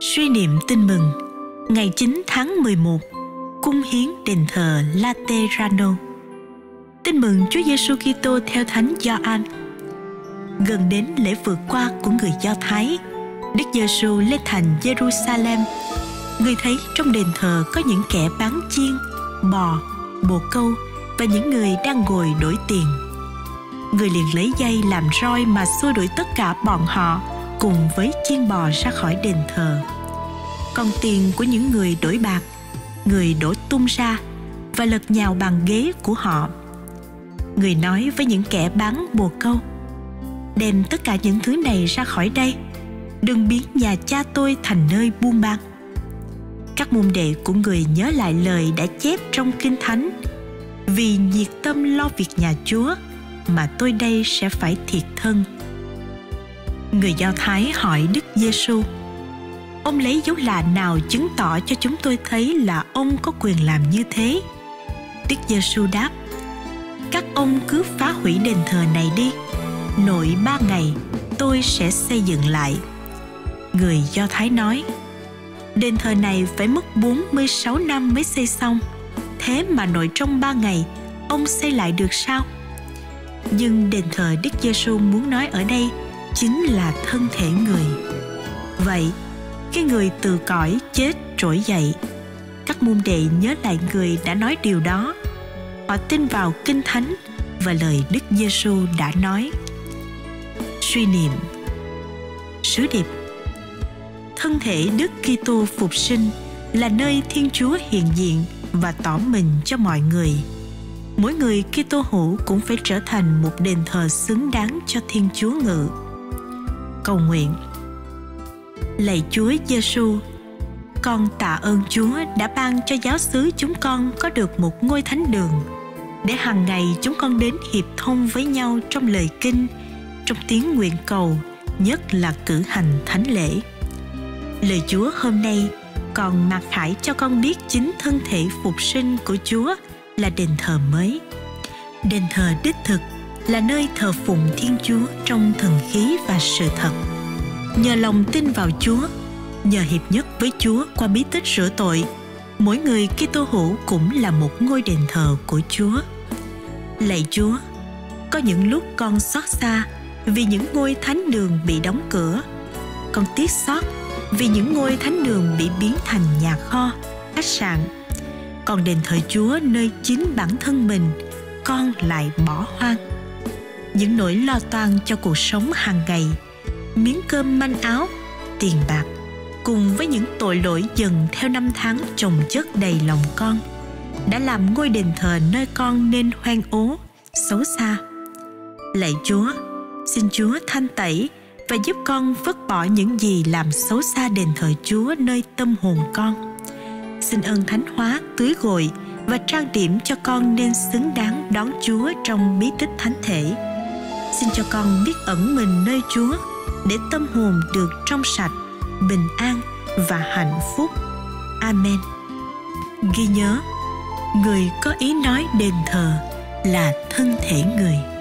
Suy niệm tin mừng Ngày 9 tháng 11 Cung hiến đền thờ Laterano Tin mừng Chúa Giêsu Kitô theo Thánh Gioan. Gần đến lễ vượt qua của người Do Thái, Đức Giêsu lên thành Jerusalem. Người thấy trong đền thờ có những kẻ bán chiên, bò, bồ câu và những người đang ngồi đổi tiền. Người liền lấy dây làm roi mà xua đuổi tất cả bọn họ cùng với chiên bò ra khỏi đền thờ. Còn tiền của những người đổi bạc, người đổ tung ra và lật nhào bàn ghế của họ. Người nói với những kẻ bán bồ câu, đem tất cả những thứ này ra khỏi đây, đừng biến nhà cha tôi thành nơi buôn bán. Các môn đệ của người nhớ lại lời đã chép trong Kinh Thánh vì nhiệt tâm lo việc nhà Chúa mà tôi đây sẽ phải thiệt thân. Người Do Thái hỏi Đức Giêsu: Ông lấy dấu lạ nào chứng tỏ cho chúng tôi thấy là ông có quyền làm như thế? Đức Giêsu đáp: Các ông cứ phá hủy đền thờ này đi. Nội ba ngày tôi sẽ xây dựng lại. Người Do Thái nói: Đền thờ này phải mất 46 năm mới xây xong. Thế mà nội trong ba ngày ông xây lại được sao? Nhưng đền thờ Đức Giêsu muốn nói ở đây chính là thân thể người. Vậy, khi người từ cõi chết trỗi dậy, các môn đệ nhớ lại người đã nói điều đó. Họ tin vào Kinh Thánh và lời Đức Giêsu đã nói. Suy niệm Sứ điệp Thân thể Đức Kitô phục sinh là nơi Thiên Chúa hiện diện và tỏ mình cho mọi người mỗi người Kitô hữu cũng phải trở thành một đền thờ xứng đáng cho Thiên Chúa ngự. Cầu nguyện Lạy Chúa Giêsu, con tạ ơn Chúa đã ban cho giáo xứ chúng con có được một ngôi thánh đường để hàng ngày chúng con đến hiệp thông với nhau trong lời kinh, trong tiếng nguyện cầu, nhất là cử hành thánh lễ. Lời Chúa hôm nay còn mặc khải cho con biết chính thân thể phục sinh của Chúa là đền thờ mới. Đền thờ đích thực là nơi thờ phụng Thiên Chúa trong thần khí và sự thật. Nhờ lòng tin vào Chúa, nhờ hiệp nhất với Chúa qua bí tích rửa tội, mỗi người Kitô hữu cũng là một ngôi đền thờ của Chúa. Lạy Chúa, có những lúc con xót xa vì những ngôi thánh đường bị đóng cửa. Con tiếc xót vì những ngôi thánh đường bị biến thành nhà kho, khách sạn còn đền thờ Chúa nơi chính bản thân mình con lại bỏ hoang. Những nỗi lo toan cho cuộc sống hàng ngày, miếng cơm manh áo, tiền bạc cùng với những tội lỗi dần theo năm tháng chồng chất đầy lòng con đã làm ngôi đền thờ nơi con nên hoang ố, xấu xa. Lạy Chúa, xin Chúa thanh tẩy và giúp con vứt bỏ những gì làm xấu xa đền thờ Chúa nơi tâm hồn con xin ơn thánh hóa tưới gội và trang điểm cho con nên xứng đáng đón Chúa trong bí tích thánh thể. Xin cho con biết ẩn mình nơi Chúa để tâm hồn được trong sạch, bình an và hạnh phúc. Amen. Ghi nhớ, người có ý nói đền thờ là thân thể người.